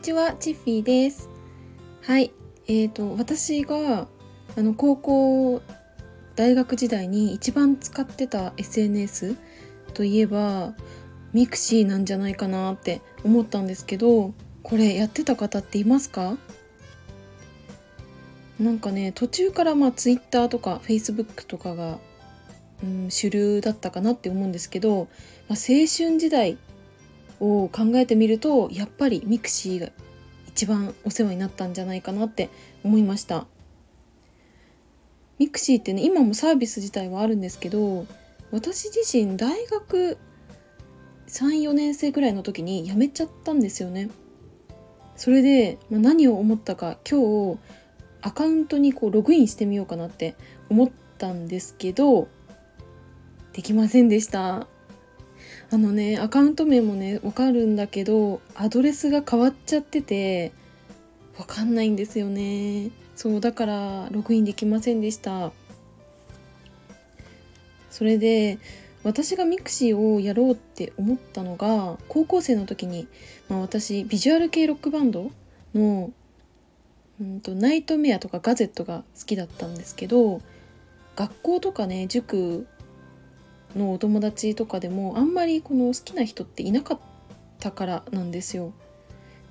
ちは、チッフィーです。はい、えーと私があの高校大学時代に一番使ってた SNS といえば mixi なんじゃないかなって思ったんですけど、これやってた方っていますか？なんかね途中からまあ Twitter とか Facebook とかが、うん、主流だったかなって思うんですけど、まあ、青春時代を考えてみるとやっぱり mixi が一番お世話になったんじゃないかなって思いました。 mixi ってね今もサービス自体はあるんですけど私自身大学34年生ぐらいの時に辞めちゃったんですよね。それで、まあ、何を思ったか今日アカウントにこうログインしてみようかなって思ったんですけどできませんでした。あのねアカウント名もねわかるんだけどアドレスが変わっちゃっててわかんないんですよね。そうだからログインできませんでした。それで私が mixi をやろうって思ったのが高校生の時に、まあ、私ビジュアル系ロックバンドのうんとナイトメアとかガゼットが好きだったんですけど学校とかね塾のお友達とかでもあんまりこの好きな人っていなかったからなんですよ。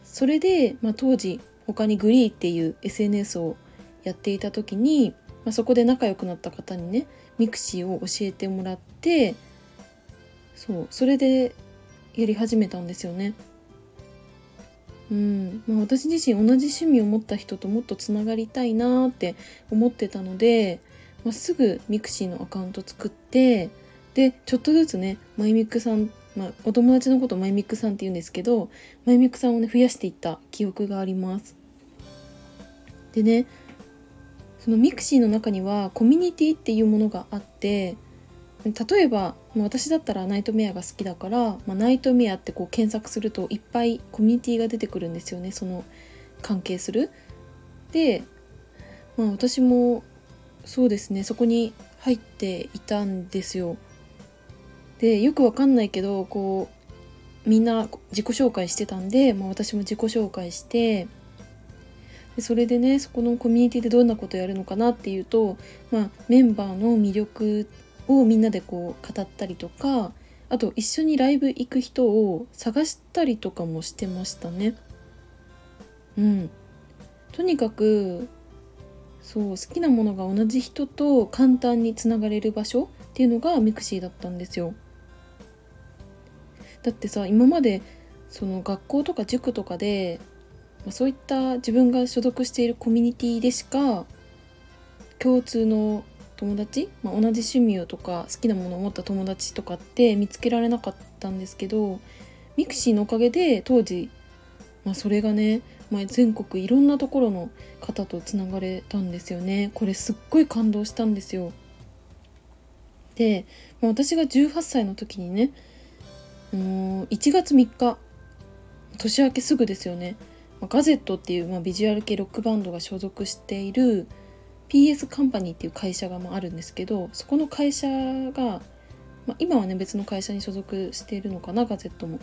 それで、まあ、当時他に GREE っていう SNS をやっていた時に、まあ、そこで仲良くなった方にね mixi を教えてもらってそうそれでやり始めたんですよね。うんまあ、私自身同じ趣味を持った人ともっとつながりたいなって思ってたので、まあ、すぐ mixi のアカウント作ってでちょっとずつねマイミックさん、まあ、お友達のことマイミックさんって言うんですけどマイミックさんをね増やしていった記憶がありますでねその mixi の中にはコミュニティっていうものがあって例えば私だったらナイトメアが好きだから、まあ、ナイトメアってこう検索するといっぱいコミュニティが出てくるんですよねその関係する。で、まあ、私もそうですねそこに入っていたんですよ。でよくわかんないけどこうみんな自己紹介してたんで、まあ、私も自己紹介してでそれでねそこのコミュニティでどんなことやるのかなっていうと、まあ、メンバーの魅力をみんなでこう語ったりとかあと一緒にライブ行く人を探したりとかもしてましたね。うん、とにかくそう好きなものが同じ人と簡単につながれる場所っていうのが mixi だったんですよ。だってさ今までその学校とか塾とかで、まあ、そういった自分が所属しているコミュニティでしか共通の友達、まあ、同じ趣味をとか好きなものを持った友達とかって見つけられなかったんですけど mixi のおかげで当時、まあ、それがね、まあ、全国いろんなところの方とつながれたんですよね。これすっごい感動したんですよ。で、まあ、私が18歳の時にねあの1月3日年明けすぐですよね、まあ、ガゼットっていう、まあ、ビジュアル系ロックバンドが所属している PS カンパニーっていう会社がまあるんですけどそこの会社が、まあ、今はね別の会社に所属しているのかなガゼットも。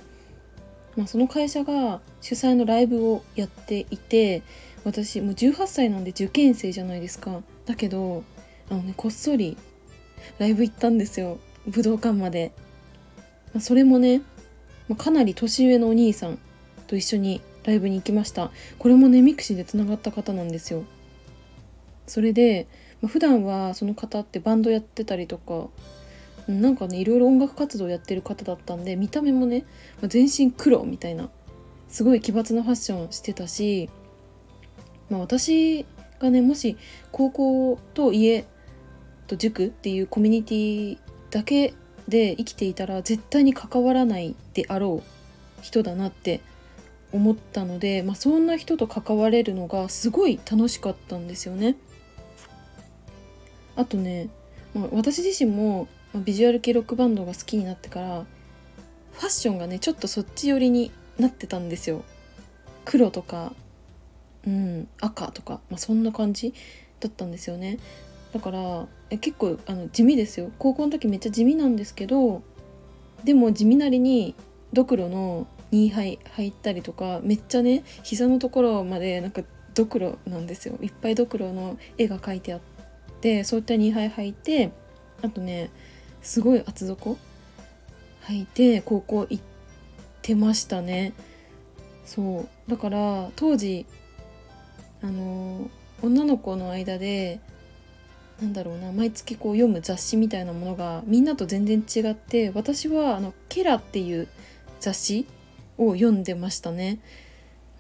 まあ、その会社が主催のライブをやっていて私もう18歳なんで受験生じゃないですか。だけどあのねこっそりライブ行ったんですよ。武道館まで、それもね、ま、かなり年上のお兄さんと一緒にライブに行きました。これもね mixi でつながった方なんですよ。それで、まあ、普段はその方ってバンドやってたりとかなんかねいろいろ音楽活動やってる方だったんで見た目もね、まあ、全身黒みたいなすごい奇抜なファッションしてたし、まあ、私がねもし高校と家と塾っていうコミュニティだけで生きていたら絶対に関わらないであろう人だなって思ったので、まあ、そんな人と関われるのがすごい楽しかったんですよね。あとね、まあ、私自身もビジュアル系ロックバンドが好きになってからファッションがねちょっとそっち寄りになってたんですよ。黒とか、うん、赤とか、まあ、そんな感じだったんですよね。だからえ結構あの地味ですよ。高校の時めっちゃ地味なんですけどでも地味なりにドクロの2杯入ったりとかめっちゃね膝のところまでなんかドクロなんですよ。いっぱいドクロの絵が描いてあってそういった2杯履いてあとねすごい厚底履いて高校行ってましたね。そう。だから当時あの女の子の間でなんだろうな毎月こう読む雑誌みたいなものがみんなと全然違って私はあのケラっていう雑誌を読んでましたね。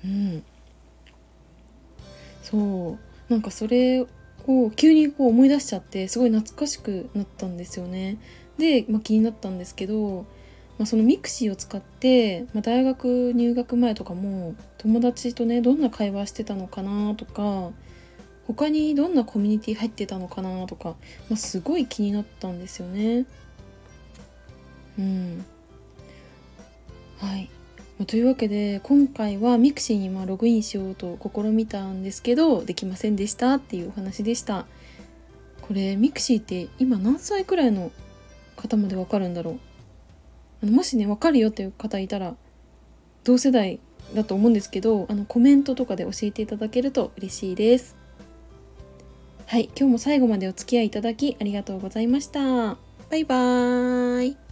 うん、そうなんかそれを急にこう思い出しちゃってすごい懐かしくなったんですよね。で、まあ、気になったんですけど、まあ、その mixi を使って、まあ、大学入学前とかも友達とねどんな会話してたのかなとか他にどんなコミュニティ入ってたのかなとか、まあ、すごい気になったんですよね。うん。はい。というわけで今回は mixi にまログインしようと試みたんですけどできませんでしたっていうお話でしたこれ mixi って今何歳くらいの方までわかるんだろう？あのもしねわかるよっていう方いたら同世代だと思うんですけどあのコメントとかで教えていただけると嬉しいですはい今日も最後までお付き合いいただきありがとうございました。バイバーイ。